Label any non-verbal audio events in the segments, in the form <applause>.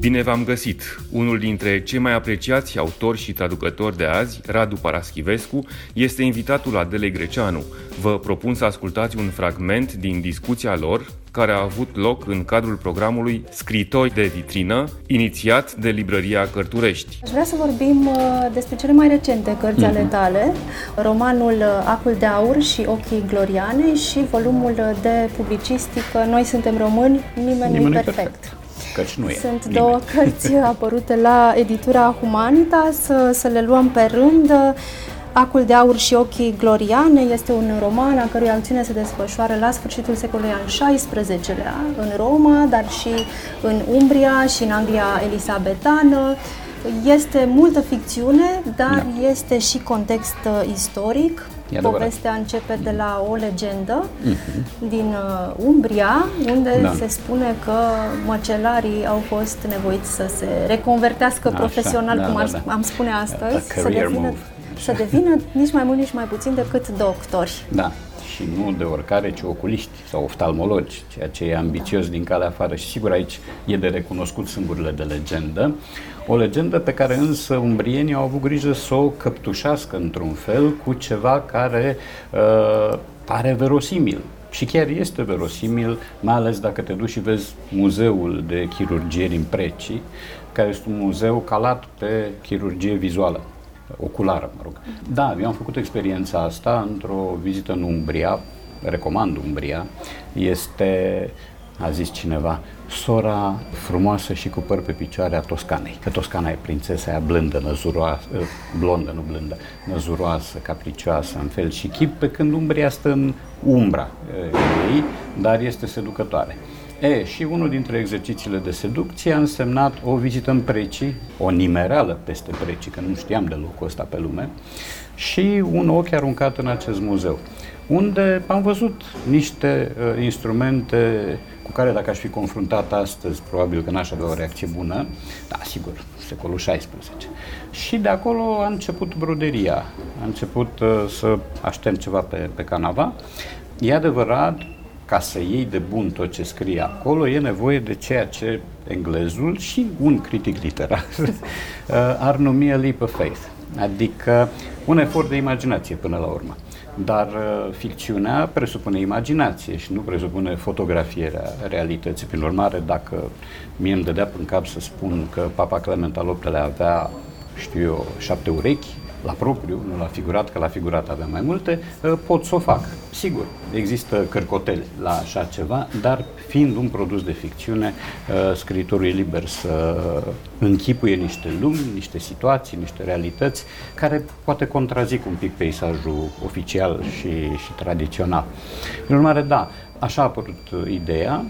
Bine v-am găsit! Unul dintre cei mai apreciați autori și traducători de azi, Radu Paraschivescu, este invitatul Adelei Greceanu. Vă propun să ascultați un fragment din discuția lor, care a avut loc în cadrul programului Scritori de vitrină, inițiat de Librăria Cărturești. Aș vrea să vorbim uh, despre cele mai recente cărți ale mhm. tale, romanul uh, Acul de Aur și Ochii Gloriane și volumul de publicistică Noi suntem români, nimeni, nimeni nu perfect. perfect căci nu e. Sunt nimeni. două cărți <laughs> apărute la editura Humanitas, să, să le luăm pe rând. Acul de aur și ochii gloriane este un roman a cărui acțiune se desfășoară la sfârșitul secolului al XVI-lea în Roma, dar și în Umbria și în Anglia elisabetană. Este multă ficțiune, dar da. este și context uh, istoric. Povestea începe de la o legendă uh-huh. din uh, Umbria, unde da. se spune că măcelarii au fost nevoiți să se reconvertească Așa, profesional, da, cum da, da. am spune astăzi, să devină, să devină nici mai mult, nici mai puțin decât doctori. Da și nu de oricare, ci oculiști sau oftalmologi, ceea ce e ambițios da. din calea afară. Și sigur aici e de recunoscut sâmburile de legendă. O legendă pe care însă umbrienii au avut grijă să o căptușească într-un fel cu ceva care uh, pare verosimil. Și chiar este verosimil, mai ales dacă te duci și vezi muzeul de chirurgie din Preci, care este un muzeu calat pe chirurgie vizuală oculară, mă rog. Da, eu am făcut experiența asta într-o vizită în Umbria, recomand Umbria, este a zis cineva, sora frumoasă și cu păr pe picioare a Toscanei. Că Toscana e prințesa aia blândă, năzuroasă, ă, blondă, nu blândă, năzuroasă, capricioasă, în fel și chip, pe când Umbria stă în umbra ă, ei, dar este seducătoare. E, și unul dintre exercițiile de seducție a însemnat o vizită în Preci, o nimereală peste Preci, că nu știam de locul ăsta pe lume, și un ochi aruncat în acest muzeu, unde am văzut niște uh, instrumente cu care dacă aș fi confruntat astăzi, probabil că n-aș avea o reacție bună, da, sigur, secolul XVI. Și de acolo a început broderia, a început uh, să aștept ceva pe, pe canava. E adevărat, ca să iei de bun tot ce scrie acolo, e nevoie de ceea ce englezul și un critic literar <laughs> uh, ar numi a leap of faith, adică un efort de imaginație până la urmă. Dar uh, ficțiunea presupune imaginație și nu presupune fotografierea realității. Prin urmare, dacă mie îmi dădea în cap să spun că Papa Clement al VIII-lea avea, știu eu, șapte urechi, la propriu, nu la figurat, că la figurat avem mai multe, ă, pot să o fac. Sigur, există cărcoteli la așa ceva, dar fiind un produs de ficțiune, ă, scriitorul e liber să închipuie niște lumi, niște situații, niște realități care poate contrazic un pic peisajul oficial și, și tradițional. În urmare, da, așa a apărut ideea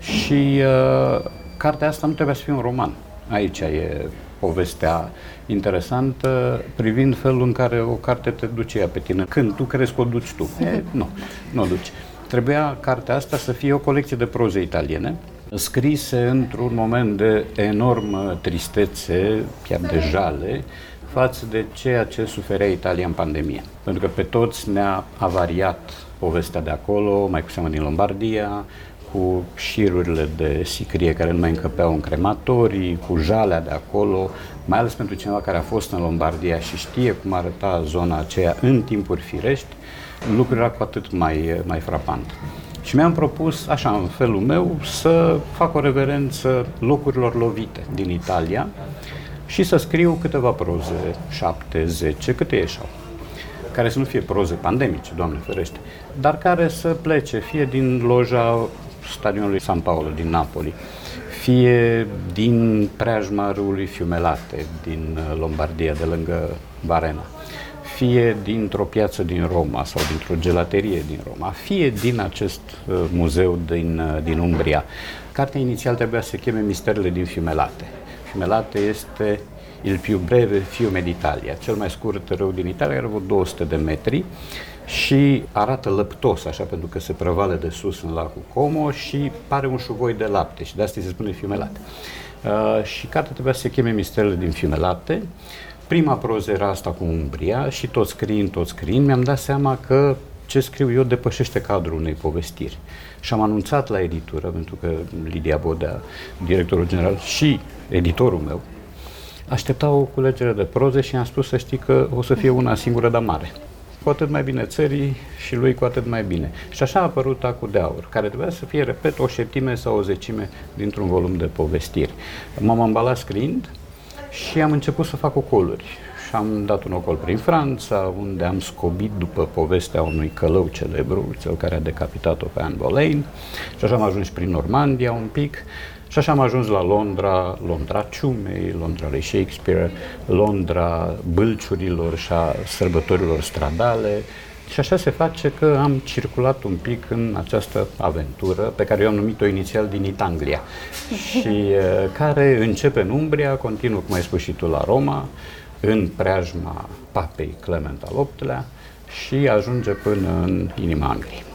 și uh, cartea asta nu trebuie să fie un roman. Aici e povestea interesantă privind felul în care o carte te duce ea pe tine. Când tu crezi că o duci tu. E, nu, nu o duci. Trebuia cartea asta să fie o colecție de proze italiene, scrise într-un moment de enormă tristețe, chiar de jale, față de ceea ce suferea Italia în pandemie. Pentru că pe toți ne-a avariat povestea de acolo, mai cu seamă din Lombardia, cu șirurile de sicrie care nu mai încăpeau în crematorii, cu jalea de acolo, mai ales pentru cineva care a fost în Lombardia și știe cum arăta zona aceea în timpuri firești, lucrul era cu atât mai, mai frapant. Și mi-am propus, așa, în felul meu, să fac o reverență locurilor lovite din Italia și să scriu câteva proze, șapte, zece, câte ieșau care să nu fie proze pandemice, Doamne ferește, dar care să plece fie din loja stadionului San Paolo din Napoli, fie din preajma râului Fiumelate, din uh, Lombardia, de lângă Varena, fie dintr-o piață din Roma sau dintr-o gelaterie din Roma, fie din acest uh, muzeu din, uh, din Umbria. Cartea inițial trebuia să se cheme Misterele din Fiumelate. Fiumelate este il più breve fiume d'Italia, cel mai scurt râu din Italia, are vreo 200 de metri și arată lăptos, așa, pentru că se prăvale de sus în lacul Como și pare un șuvoi de lapte și de asta se spune fiumelate. uh, și cartea trebuia să se cheme Misterele din Fiumelate. Prima proză era asta cu Umbria și tot scriind, tot scriind, mi-am dat seama că ce scriu eu depășește cadrul unei povestiri. Și am anunțat la editură, pentru că Lidia Bodea, directorul general și editorul meu, așteptau o culegere de proze și am spus să știi că o să fie una singură, dar mare. Cu atât mai bine țării și lui cu atât mai bine. Și așa a apărut Acul de Aur, care trebuia să fie, repet, o șeptime sau o zecime dintr-un volum de povestiri. M-am ambalat scriind și am început să fac ocoluri. Și am dat un ocol prin Franța, unde am scobit după povestea unui călău celebru, cel care a decapitat-o pe Anne Boleyn. Și așa am ajuns prin Normandia un pic. Și așa am ajuns la Londra, Londra ciumei, Londra lui Shakespeare, Londra bâlciurilor și a sărbătorilor stradale. Și așa se face că am circulat un pic în această aventură pe care eu am numit-o inițial din Itanglia <laughs> și uh, care începe în Umbria, continuă, cum ai spus și tu, la Roma, în preajma papei Clement al VIII-lea și ajunge până în inima Angliei.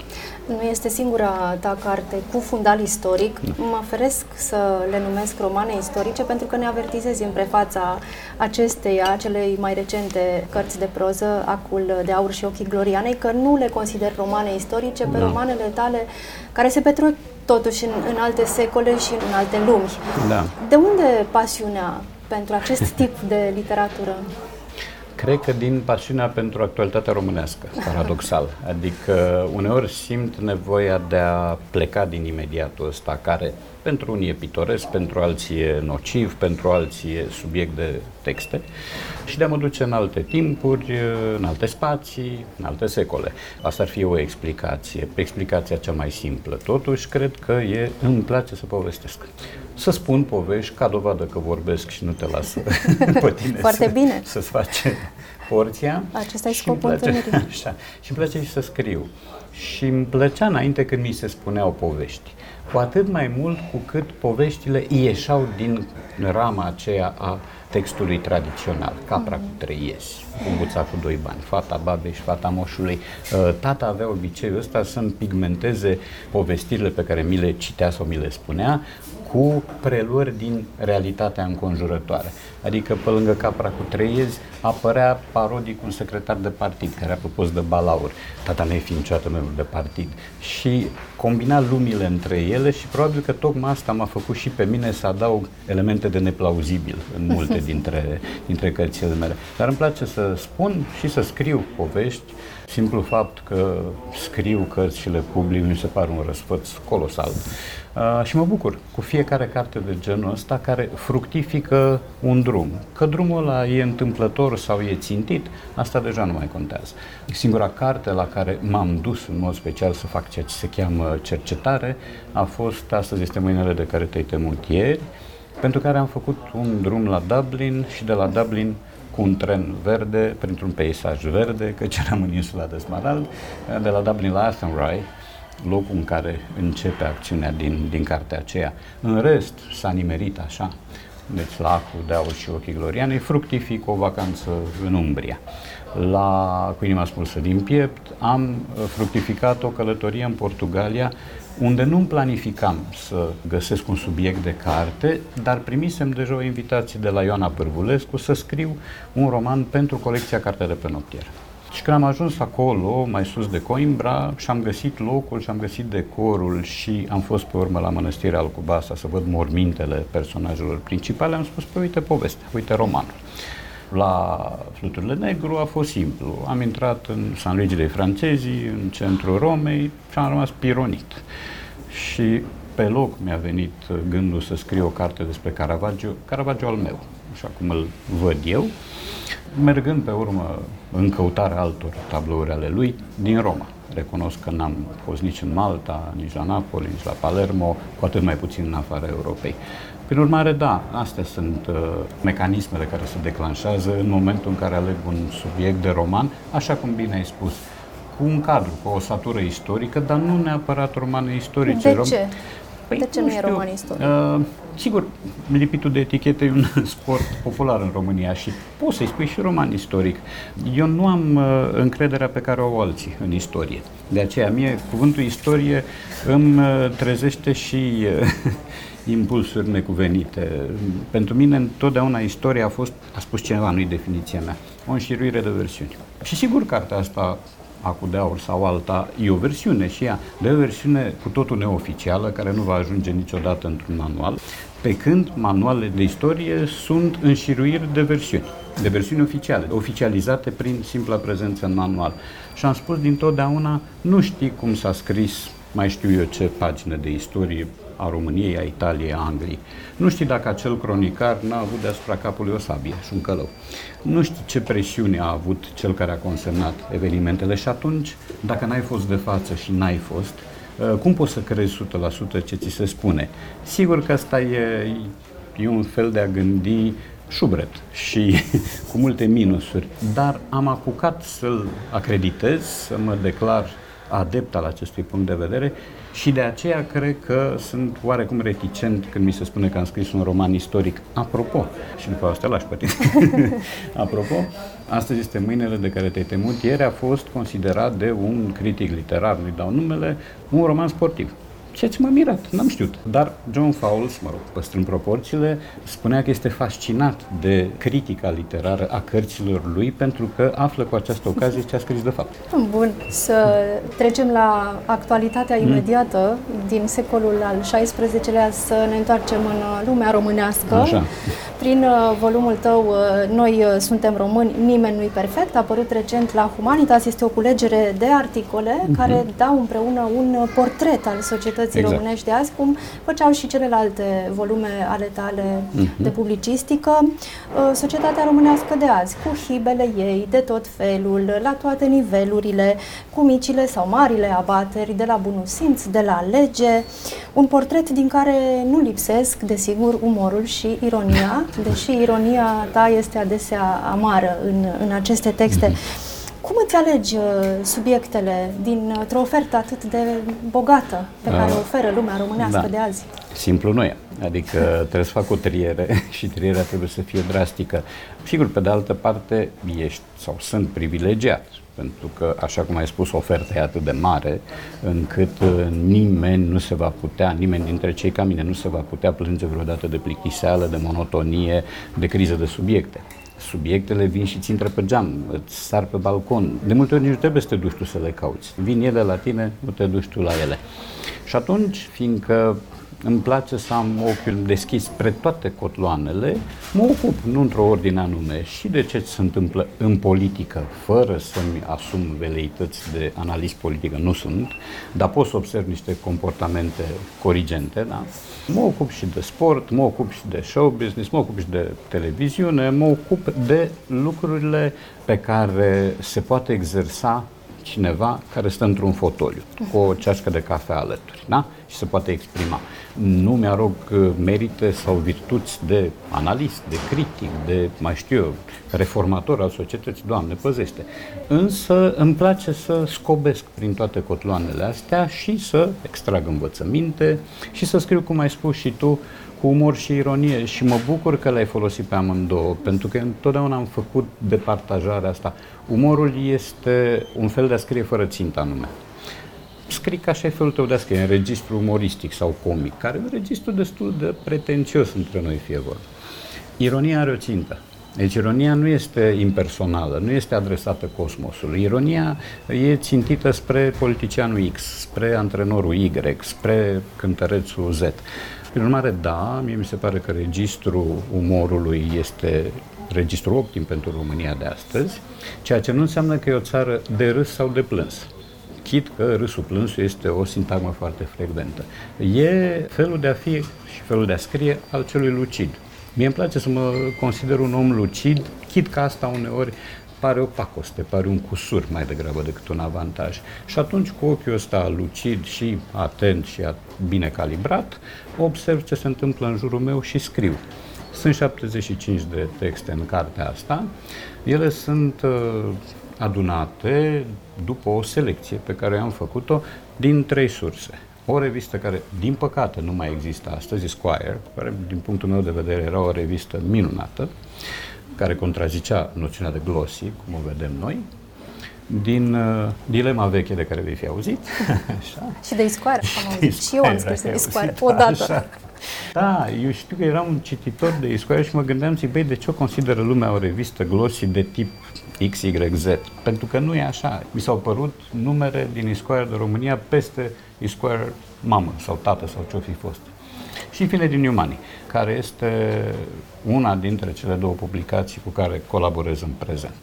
Nu este singura ta carte cu fundal istoric. Nu. Mă feresc să le numesc romane istorice pentru că ne avertizezi în prefața acesteia, celei mai recente cărți de proză, Acul de aur și ochii Glorianei, că nu le consider romane istorice, pe romanele tale care se petrec totuși în, în alte secole și în alte lumi. Da. De unde pasiunea pentru acest tip de literatură? Cred că din pasiunea pentru actualitatea românească, paradoxal. Adică uneori simt nevoia de a pleca din imediatul ăsta, care pentru unii e pitoresc, pentru alții e nociv, pentru alții e subiect de texte și de a mă duce în alte timpuri, în alte spații, în alte secole. Asta ar fi o explicație, explicația cea mai simplă. Totuși, cred că e, îmi place să povestesc. Să spun povești ca dovadă că vorbesc și nu te las <laughs> pe tine Foarte să, bine. să-ți faci porția. Acesta e Și îmi scopul place- întâlnirii. <laughs> Așa. Și îmi place și să scriu. Și îmi plăcea înainte când mi se spuneau povești. Cu atât mai mult cu cât poveștile ieșeau din rama aceea a textului tradițional. Capra cu trei iesi, Cumbuța cu doi bani, fata babei și fata moșului. Uh, Tata avea obiceiul ăsta să-mi pigmenteze povestirile pe care mi le citea sau mi le spunea cu preluări din realitatea înconjurătoare. Adică pe lângă capra cu trei iezi apărea parodic un secretar de partid care a propus de balaur. Tata nu e fi niciodată membru de partid. Și combina lumile între ele și probabil că tocmai asta m-a făcut și pe mine să adaug elemente de neplauzibil în multe <laughs> dintre, dintre cărțile mele. Dar îmi place să spun și să scriu povești. Simplu fapt că scriu cărți și le public mi se pare un răsfăț colosal. Uh, și mă bucur cu fiecare carte de genul ăsta care fructifică un drum. Că drumul ăla e întâmplător sau e țintit, asta deja nu mai contează. Singura carte la care m-am dus în mod special să fac ceea ce se cheamă cercetare a fost Astăzi este mâinele de care te-ai temut ieri, pentru care am făcut un drum la Dublin și de la Dublin cu un tren verde, printr-un peisaj verde, căci eram în insula de Smarald, de la Dublin la Athenry, locul în care începe acțiunea din, din cartea aceea. În rest, s-a nimerit așa, deci lacul de aur și ochii glorianei, fructific o vacanță în Umbria. La Cu inima spulsă din piept am uh, fructificat o călătorie în Portugalia unde nu-mi planificam să găsesc un subiect de carte, dar primisem deja o invitație de la Ioana Pârvulescu să scriu un roman pentru colecția Cartea de pe noptier. Și când am ajuns acolo, mai sus de Coimbra, și am găsit locul și am găsit decorul și am fost pe urmă la Mănăstirea Alcubasa să văd mormintele personajelor principale, am spus, păi uite povestea, uite romanul. La Fluturile Negru a fost simplu. Am intrat în San Luigi dei Francezi, în centrul Romei și am rămas pironit. Și pe loc mi-a venit gândul să scriu o carte despre Caravaggio, Caravaggio al meu, așa cum îl văd eu, mergând pe urmă în căutarea altor tablouri ale lui din Roma. Recunosc că n-am fost nici în Malta, nici la Napoli, nici la Palermo, cu atât mai puțin în afara Europei. Prin urmare, da, astea sunt uh, mecanismele care se declanșează în momentul în care aleg un subiect de roman, așa cum bine ai spus, cu un cadru, cu o satură istorică, dar nu neapărat romane istorice. De ce? Păi, de ce nu, nu e roman istoric? Uh, sigur, lipitul de etichete e un <laughs> sport popular în România și poți să-i spui și roman istoric. Eu nu am uh, încrederea pe care o au alții în istorie. De aceea, mie, cuvântul istorie îmi uh, trezește și uh, <laughs> impulsuri necuvenite. Pentru mine, întotdeauna, istoria a fost, a spus cineva, nu-i definiția mea, o înșiruire de versiuni. Și sigur, cartea asta Acu de Aur sau alta, e o versiune și ea, de o versiune cu totul neoficială, care nu va ajunge niciodată într-un manual, pe când manualele de istorie sunt înșiruiri de versiuni, de versiuni oficiale, oficializate prin simpla prezență în manual. Și am spus dintotdeauna, nu știi cum s-a scris, mai știu eu ce pagină de istorie, a României, a Italiei, a Angliei. Nu știi dacă acel cronicar n-a avut deasupra capului o sabie și un călău. Nu știi ce presiune a avut cel care a consemnat evenimentele și atunci, dacă n-ai fost de față și n-ai fost, uh, cum poți să crezi 100% ce ți se spune? Sigur că asta e, e un fel de a gândi șubret și <laughs> cu multe minusuri, dar am apucat să-l acreditez, să mă declar adept al acestui punct de vedere și de aceea cred că sunt oarecum reticent când mi se spune că am scris un roman istoric. Apropo, și după asta lași pe tine. Apropo, astăzi este mâinele de care te-ai temut. Ieri a fost considerat de un critic literar, nu-i dau numele, un roman sportiv. Ceea ce m-a mirat, n-am știut. Dar John Fowles, mă rog, păstrând proporțiile, spunea că este fascinat de critica literară a cărților lui pentru că află cu această ocazie ce a scris de fapt. <laughs> Bun, să trecem la actualitatea mm. imediată din secolul al XVI-lea, să ne întoarcem în lumea românească. Așa. Prin uh, volumul tău, uh, Noi uh, suntem români, nimeni nu-i perfect, a apărut recent la Humanitas, este o culegere de articole mm-hmm. care dau împreună un portret al societății societății exact. românești de azi, cum făceau și celelalte volume ale tale uh-huh. de publicistică. Uh, societatea românească de azi, cu hibele ei, de tot felul, la toate nivelurile, cu micile sau marile abateri, de la bunul simț, de la lege, un portret din care nu lipsesc, desigur, umorul și ironia, <laughs> deși ironia ta este adesea amară în, în aceste texte. Uh-huh. Cum îți alegi uh, subiectele dintr-o ofertă atât de bogată pe care o oferă lumea românească da. de azi? Simplu nu e. Adică <laughs> trebuie să fac o triere <laughs> și trierea trebuie să fie drastică. Sigur, pe de altă parte, ești sau sunt privilegiat, pentru că, așa cum ai spus, oferta e atât de mare, încât uh, nimeni nu se va putea, nimeni dintre cei ca mine nu se va putea plânge vreodată de plictiseală, de monotonie, de criză de subiecte subiectele vin și ți intră pe geam, îți sar pe balcon. De multe ori nici nu trebuie să te duci tu să le cauți. Vin ele la tine, nu te duci tu la ele. Și atunci, fiindcă îmi place să am ochiul deschis spre toate cotloanele, mă ocup, nu într-o ordine anume, și de ce se întâmplă în politică, fără să-mi asum veleități de analist politică, nu sunt, dar pot să observ niște comportamente corigente, da? Mă ocup și de sport, mă ocup și de show business, mă ocup și de televiziune, mă ocup de lucrurile pe care se poate exersa cineva care stă într-un fotoliu cu o ceașcă de cafea alături da? și se poate exprima. Nu mi-arog uh, merite sau virtuți de analist, de critic, de, mai știu eu, reformator al societății, Doamne, păzește. Însă îmi place să scobesc prin toate cotloanele astea și să extrag învățăminte și să scriu, cum ai spus și tu, cu umor și ironie și mă bucur că l-ai folosit pe amândouă, pentru că întotdeauna am făcut departajarea asta. Umorul este un fel de a scrie fără țintă anume. Scrii ca și felul tău de a scrie, în registru umoristic sau comic, care e un registru destul de pretențios între noi fie vorba. Ironia are o țintă. Deci ironia nu este impersonală, nu este adresată cosmosului. Ironia e țintită spre politicianul X, spre antrenorul Y, spre cântărețul Z. Prin urmare, da, mie mi se pare că registrul umorului este registrul optim pentru România de astăzi, ceea ce nu înseamnă că e o țară de râs sau de plâns. Chit că râsul plânsul este o sintagmă foarte frecventă. E felul de a fi și felul de a scrie al celui lucid. Mie îmi place să mă consider un om lucid, chit că asta uneori pare o pacoste, pare un cusur mai degrabă decât un avantaj. Și atunci, cu ochiul ăsta lucid și atent și bine calibrat, observ ce se întâmplă în jurul meu și scriu. Sunt 75 de texte în cartea asta. Ele sunt uh, adunate după o selecție pe care am făcut-o din trei surse. O revistă care, din păcate, nu mai există astăzi, Squire, care, din punctul meu de vedere, era o revistă minunată, care contrazicea noțiunea de glossy, cum o vedem noi, din uh, dilema veche de care vei fi auzit. <laughs> așa. Și de Iscoare, am auzit. Și eu am scris de Iscoare, odată. Așa. Da, eu știu că eram un cititor de Iscoare și mă gândeam, zic, băi, de ce o consideră lumea o revistă glossy de tip XYZ? Pentru că nu e așa. Mi s-au părut numere din Iscoare de România peste Iscoare mamă sau tată sau ce-o fi fost. Și în fine din New Money, care este una dintre cele două publicații cu care colaborez în prezent.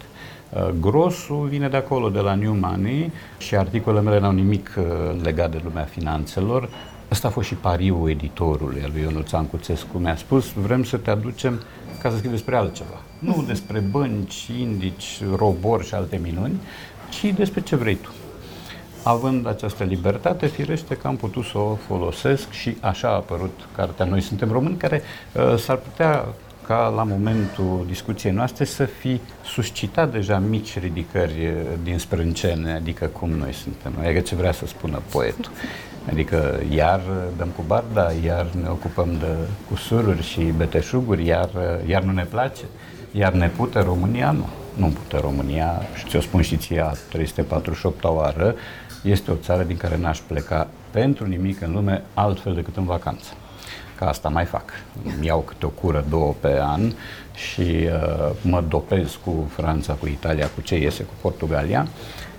Uh, grosul vine de acolo, de la New Money și articolele mele n-au nimic uh, legat de lumea finanțelor. Ăsta a fost și pariul editorului, al lui Ionuț Ancuțescu. Mi-a spus, vrem să te aducem ca să scrii despre altceva. Nu despre bănci, indici, robori și alte minuni, ci despre ce vrei tu. Având această libertate, firește că am putut să o folosesc și așa a apărut cartea Noi suntem români, care uh, s-ar putea ca la momentul discuției noastre să fi suscitat deja mici ridicări din sprâncene, adică cum noi suntem, adică ce vrea să spună poetul. Adică iar dăm cu barda, iar ne ocupăm de cusururi și beteșuguri, iar, iar nu ne place, iar ne pute România, nu. Nu pute România, și ți-o spun și ție a 348-a oară, este o țară din care n-aș pleca pentru nimic în lume altfel decât în vacanță că asta mai fac. Îmi iau câte o cură, două pe an și uh, mă dopez cu Franța, cu Italia, cu ce iese, cu Portugalia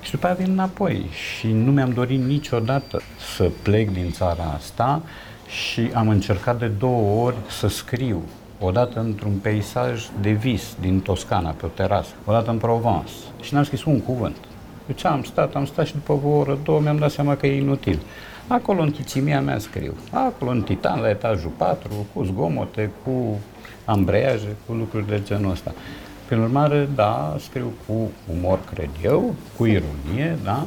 și după aia vin înapoi. Și nu mi-am dorit niciodată să plec din țara asta și am încercat de două ori să scriu. Odată într-un peisaj de vis din Toscana, pe o terasă, odată în Provence. Și n-am scris un cuvânt. Deci am stat, am stat și după o oră, două mi-am dat seama că e inutil. Acolo în chițimia mea scriu. Acolo în Titan, la etajul 4, cu zgomote, cu ambreiaje, cu lucruri de genul ăsta. Prin urmare, da, scriu cu umor, cred eu, cu ironie, da,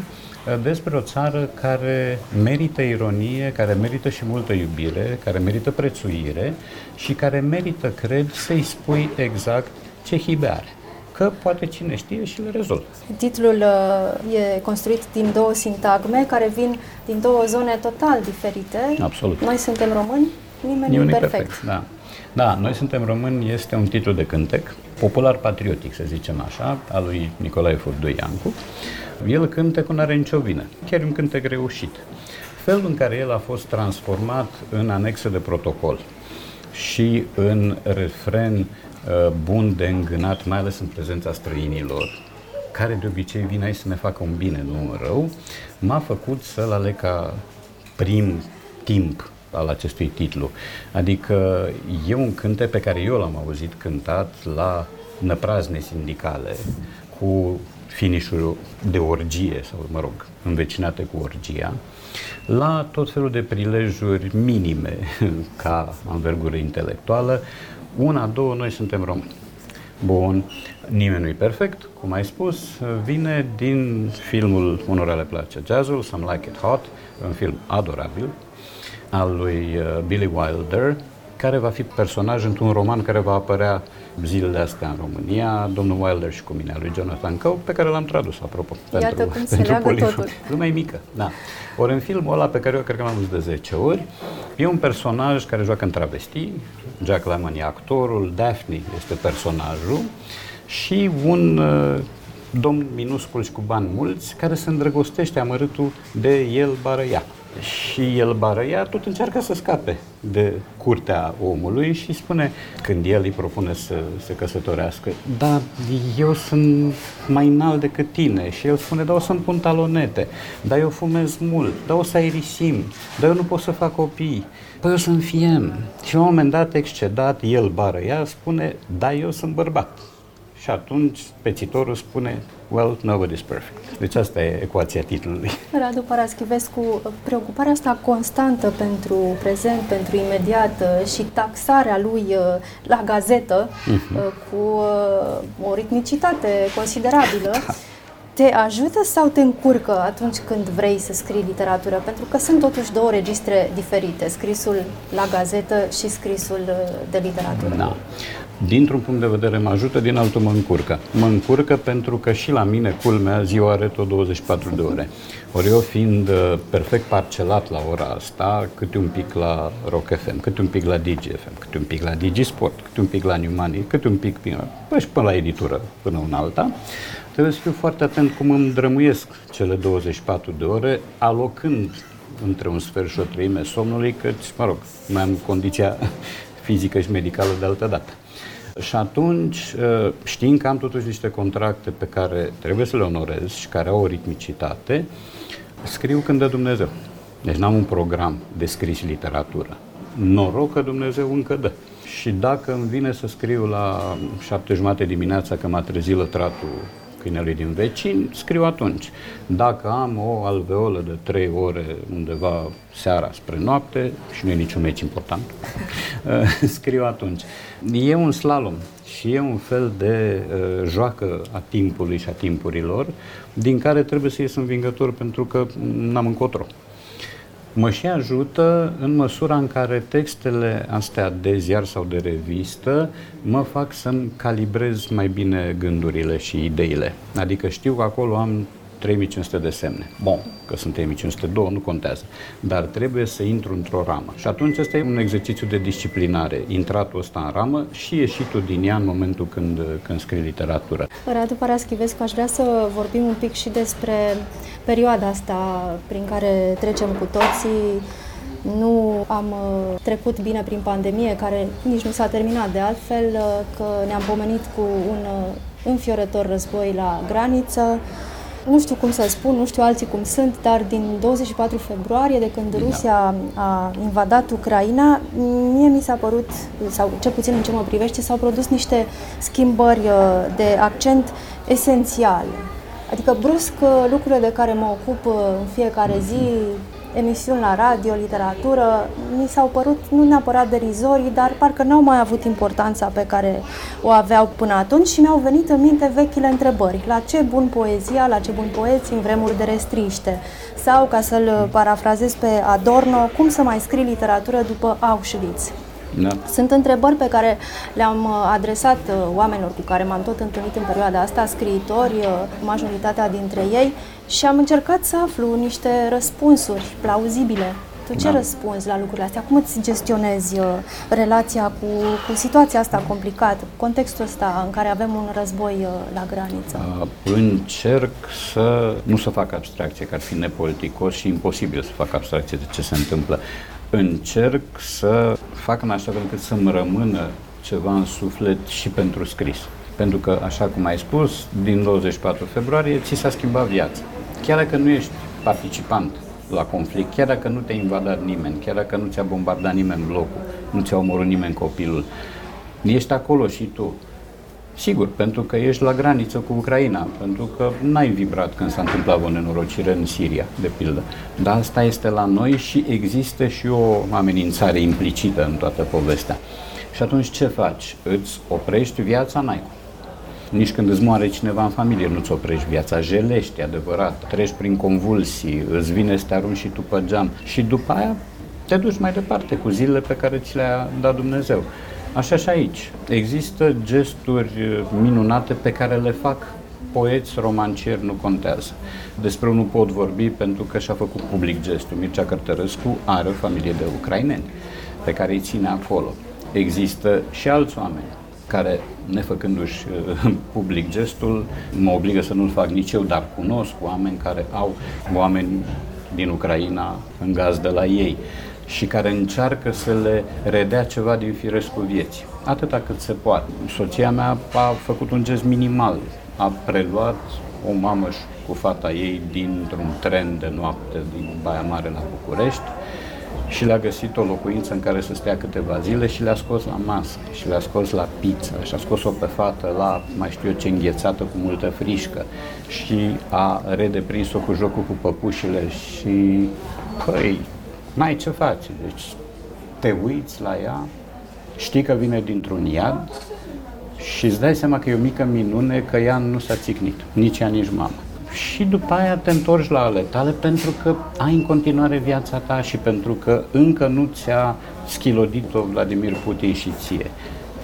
despre o țară care merită ironie, care merită și multă iubire, care merită prețuire și care merită, cred, să-i spui exact ce hibe are că poate cine știe și le rezolvă. Titlul uh, e construit din două sintagme care vin din două zone total diferite. Absolut. Noi suntem români, nimeni nu perfect. perfect. Da. Da, Noi suntem români este un titlu de cântec, popular patriotic, să zicem așa, al lui Nicolae Furduiancu. El cântecul nu are nicio vină, chiar un cântec reușit. Felul în care el a fost transformat în anexă de protocol și în refren Uh, bun de îngânat, mai ales în prezența străinilor, care de obicei vin aici să ne facă un bine, nu un rău, m-a făcut să-l aleg ca prim timp al acestui titlu. Adică e un cânte pe care eu l-am auzit cântat la năprazne sindicale, cu finișul de orgie, sau mă rog, învecinate cu orgia, la tot felul de prilejuri minime <laughs> ca anvergură intelectuală, una, două, noi suntem români. Bun, nimeni nu-i perfect, cum ai spus, vine din filmul Unora le place jazzul, Some Like It Hot, un film adorabil, al lui uh, Billy Wilder, care va fi personaj într-un roman care va apărea zilele astea în România, domnul Wilder și cu mine, al lui Jonathan Coe, pe care l-am tradus, apropo, Iată pentru, cum se <laughs> pentru polifor. Lumea e mică, da. Ori în filmul ăla, pe care eu cred că l-am văzut de 10 ori, e un personaj care joacă în travesti, Jack Lemmon e actorul, Daphne este personajul și un uh, domn minuscul și cu bani mulți care se îndrăgostește amărâtul de el bară ea. Și el barăia tot încearcă să scape de curtea omului și spune, când el îi propune să se căsătorească, da, eu sunt mai înalt decât tine. Și el spune, da, o să-mi pun talonete, da, eu fumez mult, da, o să aerisim, da, eu nu pot să fac copii, păi eu sunt fiem. Și la un moment dat, excedat, el barăia, spune, da, eu sunt bărbat. Și atunci pețitorul spune, well, nobody's perfect. Deci asta e ecuația titlului. Radu Paraschivescu, preocuparea asta constantă pentru prezent, pentru imediat uh, și taxarea lui uh, la gazetă uh-huh. cu uh, o ritmicitate considerabilă, da. te ajută sau te încurcă atunci când vrei să scrii literatură? Pentru că sunt totuși două registre diferite, scrisul la gazetă și scrisul de literatură. Da. Dintr-un punct de vedere mă ajută, din altul mă încurcă. Mă încurcă pentru că și la mine, culmea, ziua are tot 24 de ore. Ori eu fiind uh, perfect parcelat la ora asta, câte un pic la Rock FM, câte un pic la DGFM, câte un pic la DigiSport, câte un pic la New Money, câte un pic până, până și până la editură, până în alta, trebuie să fiu foarte atent cum îmi drămuiesc cele 24 de ore, alocând între un sfert și o treime somnului, căci, mă rog, mai am condiția <laughs> fizică și medicală de altă dată. Și atunci, ă, știind că am totuși niște contracte pe care trebuie să le onorez și care au o ritmicitate, scriu când dă Dumnezeu. Deci n-am un program de scris literatură. Noroc că Dumnezeu încă dă. Și dacă îmi vine să scriu la șapte jumate dimineața că m-a trezit lătratul câinelui din vecin, scriu atunci. Dacă am o alveolă de trei ore undeva seara spre noapte, și nu e niciun meci important, <laughs> scriu atunci. E un slalom și e un fel de uh, joacă a timpului și a timpurilor, din care trebuie să ies învingător pentru că n-am încotro mă și ajută în măsura în care textele astea de ziar sau de revistă mă fac să-mi calibrez mai bine gândurile și ideile. Adică știu că acolo am 3500 de semne. Bun, că sunt 3502, nu contează. Dar trebuie să intru într-o ramă. Și atunci ăsta e un exercițiu de disciplinare. Intratul ăsta în ramă și ieșitul din ea în momentul când, când scrii literatură. Radu Paraschivescu, aș vrea să vorbim un pic și despre perioada asta prin care trecem cu toții. Nu am uh, trecut bine prin pandemie, care nici nu s-a terminat de altfel, uh, că ne-am pomenit cu un uh, înfiorător război la graniță, nu știu cum să spun, nu știu alții cum sunt, dar din 24 februarie, de când da. Rusia a invadat Ucraina, mie mi s-a părut, sau cel puțin în ce mă privește, s-au produs niște schimbări uh, de accent esențiale. Adică brusc uh, lucrurile de care mă ocup uh, în fiecare zi, emisiuni la radio, literatură, mi s-au părut nu neapărat derizorii, dar parcă n-au mai avut importanța pe care o aveau până atunci și mi-au venit în minte vechile întrebări. La ce bun poezia, la ce bun poeți în vremuri de restriște? Sau, ca să-l parafrazez pe Adorno, cum să mai scrii literatură după Auschwitz? Da. Sunt întrebări pe care le-am uh, adresat uh, oamenilor cu care m-am tot întâlnit în perioada asta, scriitori, uh, majoritatea dintre ei, și am încercat să aflu niște răspunsuri plauzibile. Tu ce da. răspunzi la lucrurile astea? Cum îți gestionezi relația cu, cu situația asta complicată, contextul ăsta în care avem un război la graniță? Încerc să nu să fac abstracție, că ar fi nepoliticos și imposibil să fac abstracție de ce se întâmplă încerc să fac în așa fel încât să-mi rămână ceva în suflet și pentru scris. Pentru că, așa cum ai spus, din 24 februarie ți s-a schimbat viața. Chiar dacă nu ești participant la conflict, chiar dacă nu te-a invadat nimeni, chiar dacă nu ți-a bombardat nimeni blocul, nu ți-a omorât nimeni copilul, ești acolo și tu. Sigur, pentru că ești la graniță cu Ucraina, pentru că n-ai vibrat când s-a întâmplat o nenorocire în Siria, de pildă. Dar asta este la noi și există și o amenințare implicită în toată povestea. Și atunci ce faci? Îți oprești viața? N-ai nici când îți moare cineva în familie nu-ți oprești viața, jelești, adevărat, treci prin convulsii, îți vine să te arunci și tu pe geam și după aia te duci mai departe cu zilele pe care ți le-a dat Dumnezeu. Așa și aici. Există gesturi minunate pe care le fac poeți, romancieri, nu contează. Despre unul pot vorbi pentru că și-a făcut public gestul. Mircea Cărtărescu are o familie de ucraineni pe care îi ține acolo. Există și alți oameni care, nefăcându-și uh, <laughs> public gestul, mă obligă să nu-l fac nici eu, dar cunosc oameni care au oameni din Ucraina în gaz de la ei și care încearcă să le redea ceva din firescul vieții. Atâta cât se poate. Soția mea a făcut un gest minimal. A preluat o mamă cu fata ei dintr-un tren de noapte din Baia Mare la București și le-a găsit o locuință în care să stea câteva zile și le-a scos la masă și le-a scos la pizza și a scos-o pe fată la mai știu eu ce înghețată cu multă frișcă și a redeprins-o cu jocul cu păpușile și păi, n-ai ce face. Deci te uiți la ea, știi că vine dintr-un iad și îți dai seama că e o mică minune că ea nu s-a țicnit, nici ea, nici mama. Și după aia te întorci la ale tale pentru că ai în continuare viața ta și pentru că încă nu ți-a schilodit-o Vladimir Putin și ție.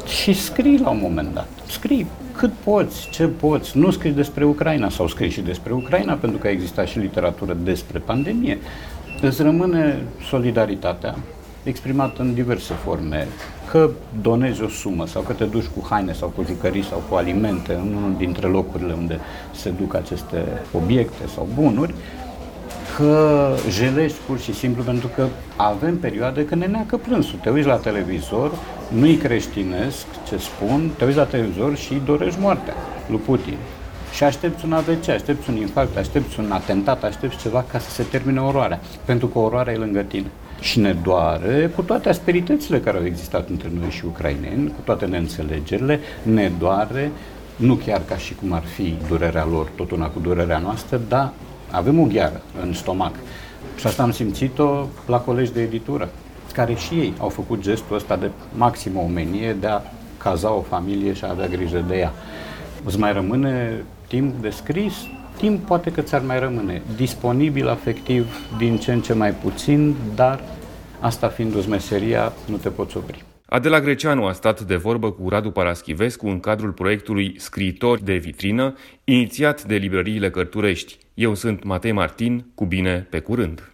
și scrii la un moment dat. Scrii cât poți, ce poți. Nu scrii despre Ucraina sau scrii și despre Ucraina pentru că a existat și literatură despre pandemie. Îți rămâne solidaritatea exprimată în diverse forme, că donezi o sumă sau că te duci cu haine sau cu jucării sau cu alimente în unul dintre locurile unde se duc aceste obiecte sau bunuri, că jelești pur și simplu pentru că avem perioade când ne neacă plânsul. Te uiți la televizor, nu-i creștinesc ce spun, te uiți la televizor și dorești moartea lui Putin. Și aștepți un AVC, aștepți un infarct, aștepți un atentat, aștepți ceva ca să se termine oroarea. Pentru că oroarea e lângă tine. Și ne doare cu toate asperitățile care au existat între noi și ucraineni, cu toate neînțelegerile, ne doare, nu chiar ca și cum ar fi durerea lor, tot una cu durerea noastră, dar avem o gheară în stomac. Și asta am simțit-o la colegi de editură, care și ei au făcut gestul ăsta de maximă omenie de a caza o familie și a avea grijă de ea. Îți mai rămâne timp de scris, timp poate că ți-ar mai rămâne disponibil afectiv din ce în ce mai puțin, dar asta fiind meseria, nu te poți opri. Adela Greceanu a stat de vorbă cu Radu Paraschivescu în cadrul proiectului Scriitori de vitrină, inițiat de librăriile Cărturești. Eu sunt Matei Martin, cu bine pe curând!